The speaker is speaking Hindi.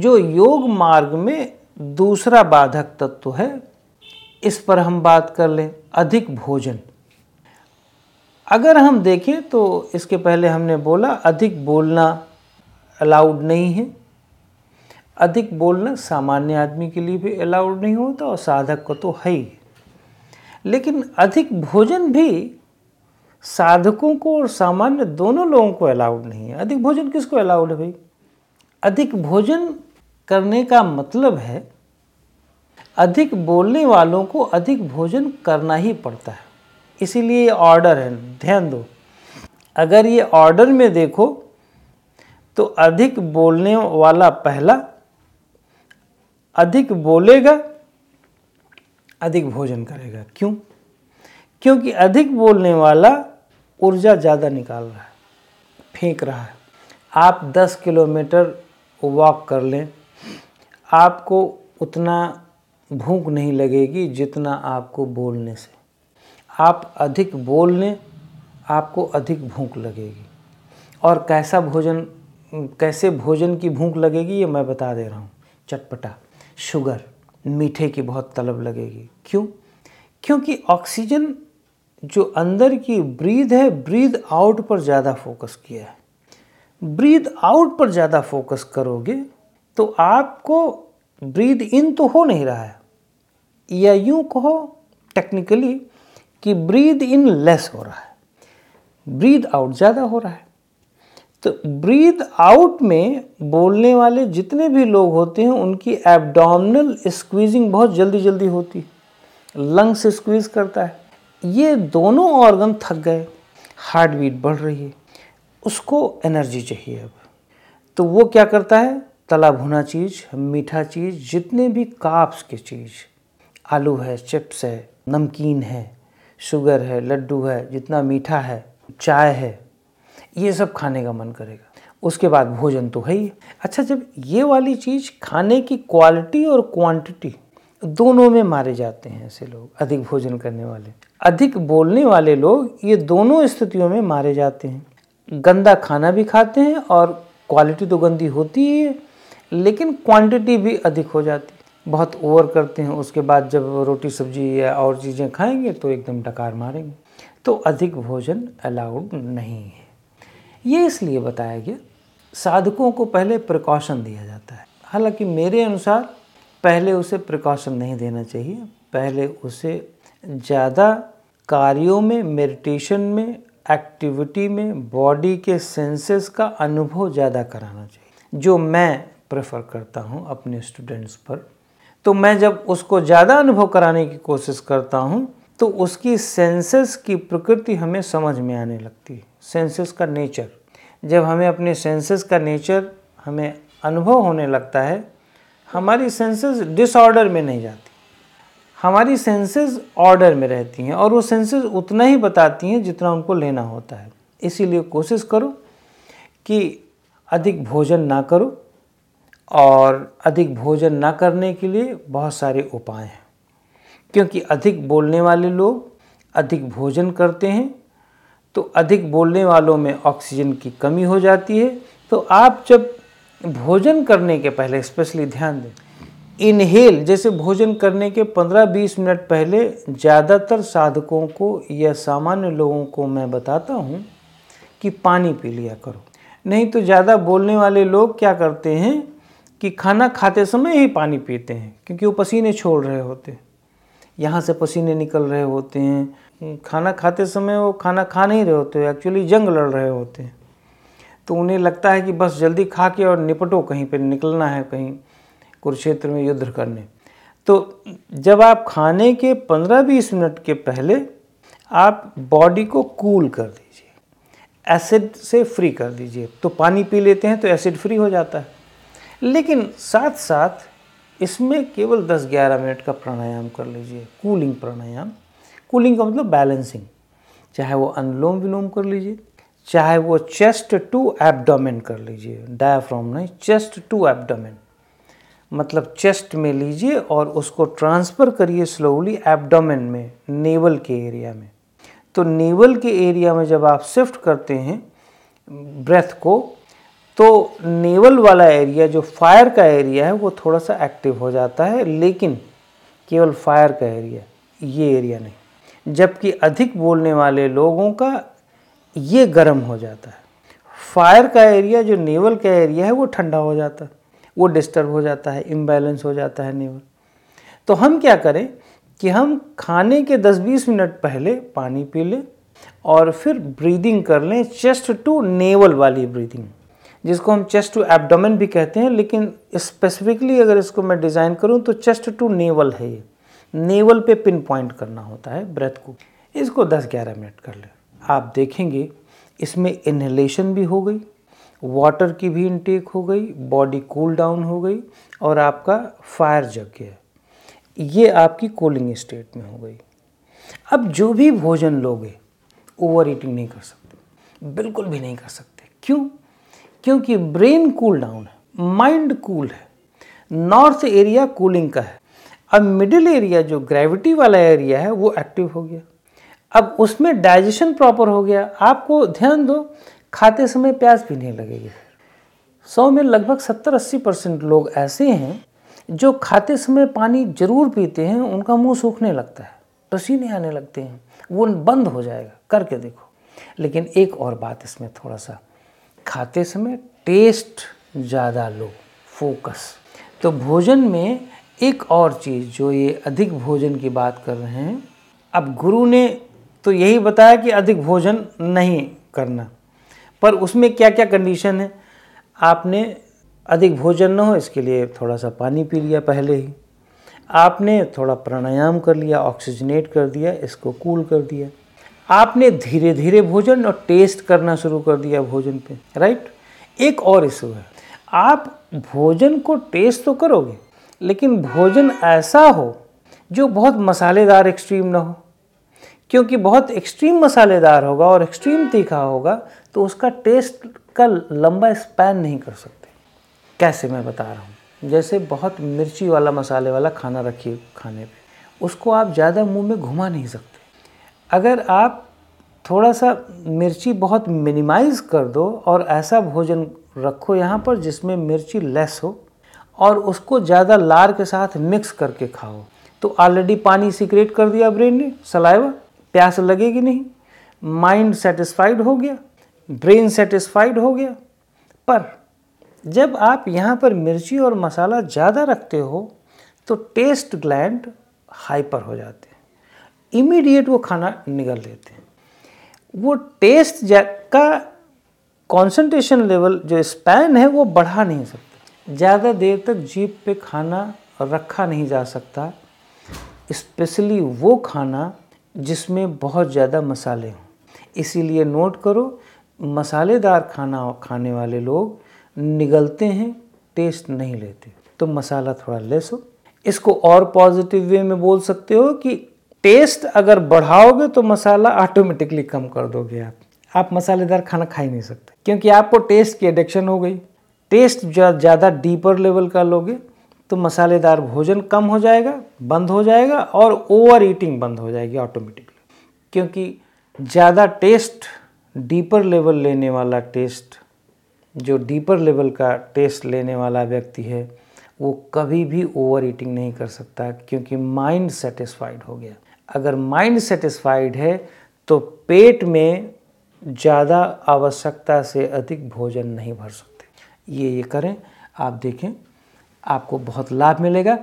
जो योग मार्ग में दूसरा बाधक तत्व है, इस पर हम बात कर लें अधिक भोजन। अगर हम देखें तो इसके पहले हमने बोला अधिक बोलना अलाउड नहीं है। अधिक बोलना सामान्य आदमी के लिए भी अलाउड नहीं होता और साधक को तो है ही। लेकिन अधिक भोजन भी साधकों को और सामान्य दोनों लोगों को अलाउड नहीं है। अधिक भोजन किसको अलाउड है भाई? अधिक भोजन करने का मतलब है, अधिक बोलने वालों को अधिक भोजन करना ही पड़ता है। इसीलिए ये ऑर्डर है, ध्यान दो। अगर ये ऑर्डर में देखो तो अधिक बोलने वाला पहला, अधिक बोलेगा, अधिक भोजन करेगा। क्यों? क्योंकि अधिक बोलने वाला ऊर्जा ज़्यादा निकाल रहा है, फेंक रहा है। आप 10 किलोमीटर वॉक कर लें आपको उतना भूख नहीं लगेगी जितना आपको बोलने से। आप अधिक बोल लें आपको अधिक भूख लगेगी। और कैसा भोजन, कैसे भोजन की भूख लगेगी, ये मैं बता दे रहा हूँ। चटपटा, शुगर, मीठे की बहुत तलब लगेगी। क्यों? क्योंकि ऑक्सीजन जो अंदर की ब्रीद है, ब्रीद आउट पर ज़्यादा फोकस किया है। ब्रीद आउट पर ज़्यादा फोकस करोगे तो आपको ब्रीद इन तो हो नहीं रहा है। या यूँ कहो टेक्निकली कि ब्रीद इन लेस हो रहा है। ब्रीद आउट ज़्यादा हो रहा है। तो ब्रीद आउट में बोलने वाले जितने भी लोग होते हैं, उनकी एब्डोमिनल स्क्वीजिंग बहुत जल्दी जल्दी होती है। लंग्स स्क्वीज करता है। ये दोनों ऑर्गन थक गए। हार्ट बीट बढ़ रही है। उसको एनर्जी चाहिए अब। तो वो क्या करता है? तला भुना चीज़, मीठा चीज़, जितने भी काप्स के चीज़। आलू है, चिप्स है, नमकीन है, शुगर है, लड्डू है, जितना मीठा है, चाय है, ये सब खाने का मन करेगा। उसके बाद भोजन तो है ही। अच्छा जब ये वाली चीज़ खाने की क्वालिटी और क्वांटिटी दोनों में मारे जाते हैं ऐसे लोग, अधिक भोजन करने वाले। अधिक बोलने वाले लोग ये दोनों स्थितियों में मारे जाते हैं। गंदा खाना भी खाते हैं और क्वालिटी तो गंदी होती ही है। लेकिन क्वांटिटी भी अधिक हो जाती है। बहुत ओवर करते हैं, उसके बाद जब रोटी, सब्ज़ी या और चीज़ें खाएँगे तो एकदम डकार मारेंगे। तो अधिक भोजन अलाउड नहीं है। ये इसलिए बताया गया, साधकों को पहले प्रिकॉशन दिया जाता है। हालाँकि मेरे अनुसार पहले उसे प्रिकॉशन नहीं देना चाहिए। पहले उसे ज़्यादा कार्यों में मेडिटेशन में एक्टिविटी में बॉडी के सेंसेस का अनुभव ज़्यादा कराना चाहिए। जो मैं प्रेफर करता हूँ अपने स्टूडेंट्स पर। तो मैं जब उसको ज़्यादा अनुभव कराने की कोशिश करता हूँ तो उसकी सेंसेस की प्रकृति हमें समझ में आने लगती है। सेंसेस का नेचर जब हमें अपने सेंसेस का नेचर हमें अनुभव होने लगता है, हमारी सेंसेस डिसऑर्डर में नहीं जाती। हमारी सेंसेस ऑर्डर में रहती हैं और वो सेंसेस उतना ही बताती हैं जितना उनको लेना होता है। इसीलिए कोशिश करो कि अधिक भोजन ना करो। और अधिक भोजन ना करने के लिए बहुत सारे उपाय हैं। क्योंकि अधिक बोलने वाले लोग अधिक भोजन करते हैं तो अधिक बोलने वालों में ऑक्सीजन की कमी हो जाती है। तो आप जब भोजन करने के पहले, स्पेशली ध्यान दें, इनहेल, जैसे भोजन करने के 15-20 मिनट पहले ज़्यादातर साधकों को या सामान्य लोगों को मैं बताता हूँ कि पानी पी लिया करो। नहीं तो ज़्यादा बोलने वाले लोग क्या करते हैं कि खाना खाते समय ही पानी पीते हैं, क्योंकि वो पसीने छोड़ रहे होते हैं। यहाँ से पसीने निकल रहे होते हैं। खाना खाते समय वो खाना खा नहीं रहे होते एक्चुअली जंग लड़ रहे होते हैं। तो उन्हें लगता है कि बस जल्दी खा के और निपटो, कहीं पर निकलना है, कहीं कुरुक्षेत्र में युद्ध करने। तो जब आप खाने के 15-20 मिनट के पहले आप बॉडी को कूल कर दीजिए एसिड से फ्री कर दीजिए। तो पानी पी लेते हैं तो एसिड फ्री हो जाता है। लेकिन साथ साथ इसमें केवल 10-11 मिनट का प्राणायाम कर लीजिए कूलिंग प्राणायाम। कूलिंग का मतलब बैलेंसिंग चाहे वो अनुलोम विलोम कर लीजिए, चाहे वो चेस्ट टू एब्डोमेन कर लीजिए डायाफ्राम नहीं चेस्ट टू एब्डोमेन मतलब चेस्ट में लीजिए और उसको ट्रांसफ़र करिए स्लोली एब्डोमेन में नेवल के एरिया में। तो नेवल के एरिया में जब आप शिफ्ट करते हैं ब्रेथ को तो नेवल वाला एरिया जो फायर का एरिया है, वो थोड़ा सा एक्टिव हो जाता है, लेकिन केवल फायर का एरिया ये एरिया नहीं। जबकि अधिक बोलने वाले लोगों का ये गर्म हो जाता है। फायर का एरिया जो नेवल का एरिया है, वो ठंडा हो जाता है, वो डिस्टर्ब हो जाता है इम्बैलेंस हो जाता है नेवल। तो हम क्या करें कि हम खाने के 10-20 मिनट पहले पानी पी लें और फिर ब्रीदिंग कर लें चेस्ट टू नेवल वाली ब्रीदिंग जिसको हम चेस्ट टू एब्डोमेन भी कहते हैं, लेकिन स्पेसिफिकली अगर इसको मैं डिज़ाइन करूँ तो चेस्ट टू नेवल है ये। नेवल पे पिन पॉइंट करना होता है ब्रेथ को। इसको 10-11 मिनट कर ले। आप देखेंगे, इसमें इनहेलेशन भी हो गई वाटर की भी इनटेक हो गई बॉडी कूल डाउन हो गई, और आपका फायर जग गया। ये आपकी कूलिंग स्टेट में हो गई। अब जो भी भोजन लोगे ओवर ईटिंग नहीं कर सकते। बिल्कुल भी नहीं कर सकते। क्यों? क्योंकि ब्रेन कूल डाउन है माइंड कूल है। नॉर्थ एरिया कूलिंग का है। अब मिडिल एरिया जो ग्रेविटी वाला एरिया है, वो एक्टिव हो गया। अब उसमें डाइजेशन प्रॉपर हो गया। आपको ध्यान दो, खाते समय प्यास भी नहीं लगेगी। सौ में लगभग सत्तर अस्सी परसेंट लोग ऐसे हैं, जो खाते समय पानी ज़रूर पीते हैं, उनका मुँह सूखने लगता है, पसीने आने लगते हैं, वो बंद हो जाएगा। करके देखो। लेकिन एक और बात इसमें थोड़ा सा खाते समय टेस्ट ज़्यादा लो फोकस तो भोजन में एक और चीज़ जो ये अधिक भोजन की बात कर रहे हैं, अब गुरु ने तो यही बताया कि अधिक भोजन नहीं करना, पर उसमें क्या क्या कंडीशन है? आपने अधिक भोजन न हो, इसके लिए थोड़ा सा पानी पी लिया पहले ही। आपने थोड़ा प्राणायाम कर लिया ऑक्सीजनेट कर दिया, इसको कूल कर दिया। आपने धीरे धीरे भोजन और टेस्ट करना शुरू कर दिया भोजन पे राइट एक और इशू है। आप भोजन को टेस्ट तो करोगे, लेकिन भोजन ऐसा हो जो बहुत मसालेदार एक्सट्रीम ना हो। क्योंकि बहुत एक्सट्रीम मसालेदार होगा और एक्सट्रीम तीखा होगा तो उसका टेस्ट का लंबा स्पैन नहीं कर सकते। कैसे मैं बता रहा हूँ? जैसे बहुत मिर्ची वाला मसाले वाला खाना रखिए खाने पे, उसको आप ज़्यादा मुँह में घुमा नहीं सकते। अगर आप थोड़ा सा मिर्ची बहुत मिनिमाइज़ कर दो और ऐसा भोजन रखो यहाँ पर जिसमें मिर्ची लेस हो और उसको ज़्यादा लार के साथ मिक्स करके खाओ। तो ऑलरेडी पानी सिक्रेट कर दिया ब्रेन ने सलाइवा प्यास लगेगी नहीं। माइंड सेटिस्फाइड हो गया ब्रेन सेटिस्फाइड हो गया। पर जब आप यहाँ पर मिर्ची और मसाला ज़्यादा रखते हो तो टेस्ट ग्लैंड हाइपर हो जाते हैं। इमीडिएट वो खाना निगल लेते हैं। वो टेस्ट का कंसंट्रेशन लेवल जो स्पैन है, वो बढ़ा नहीं सकता। ज़्यादा देर तक जीप पे खाना रखा नहीं जा सकता स्पेशली वो खाना जिसमें बहुत ज़्यादा मसाले हों। इसीलिए नोट करो, मसालेदार खाना, खाने वाले लोग निगलते हैं टेस्ट नहीं लेते। तो मसाला थोड़ा लेस हो। इसको और पॉजिटिव वे में बोल सकते हो कि टेस्ट अगर बढ़ाओगे तो मसाला ऑटोमेटिकली कम कर दोगे आप। आप मसालेदार खाना खा ही नहीं सकते। क्योंकि आपको टेस्ट की एडिक्शन हो गई। टेस्ट ज़्यादा डीपर लेवल का लोगे तो मसालेदार भोजन कम हो जाएगा, बंद हो जाएगा और ओवर ईटिंग बंद हो जाएगी ऑटोमेटिकली क्योंकि ज़्यादा टेस्ट डीपर लेवल लेने वाला टेस्ट जो डीपर लेवल का टेस्ट लेने वाला व्यक्ति है, वो कभी भी ओवर ईटिंग नहीं कर सकता, क्योंकि माइंड सेटिस्फाइड हो गया। अगर माइंड सेटिस्फाइड है तो पेट में ज़्यादा आवश्यकता से अधिक भोजन नहीं भर सकते। ये ये करें, आप देखें, आपको बहुत लाभ मिलेगा।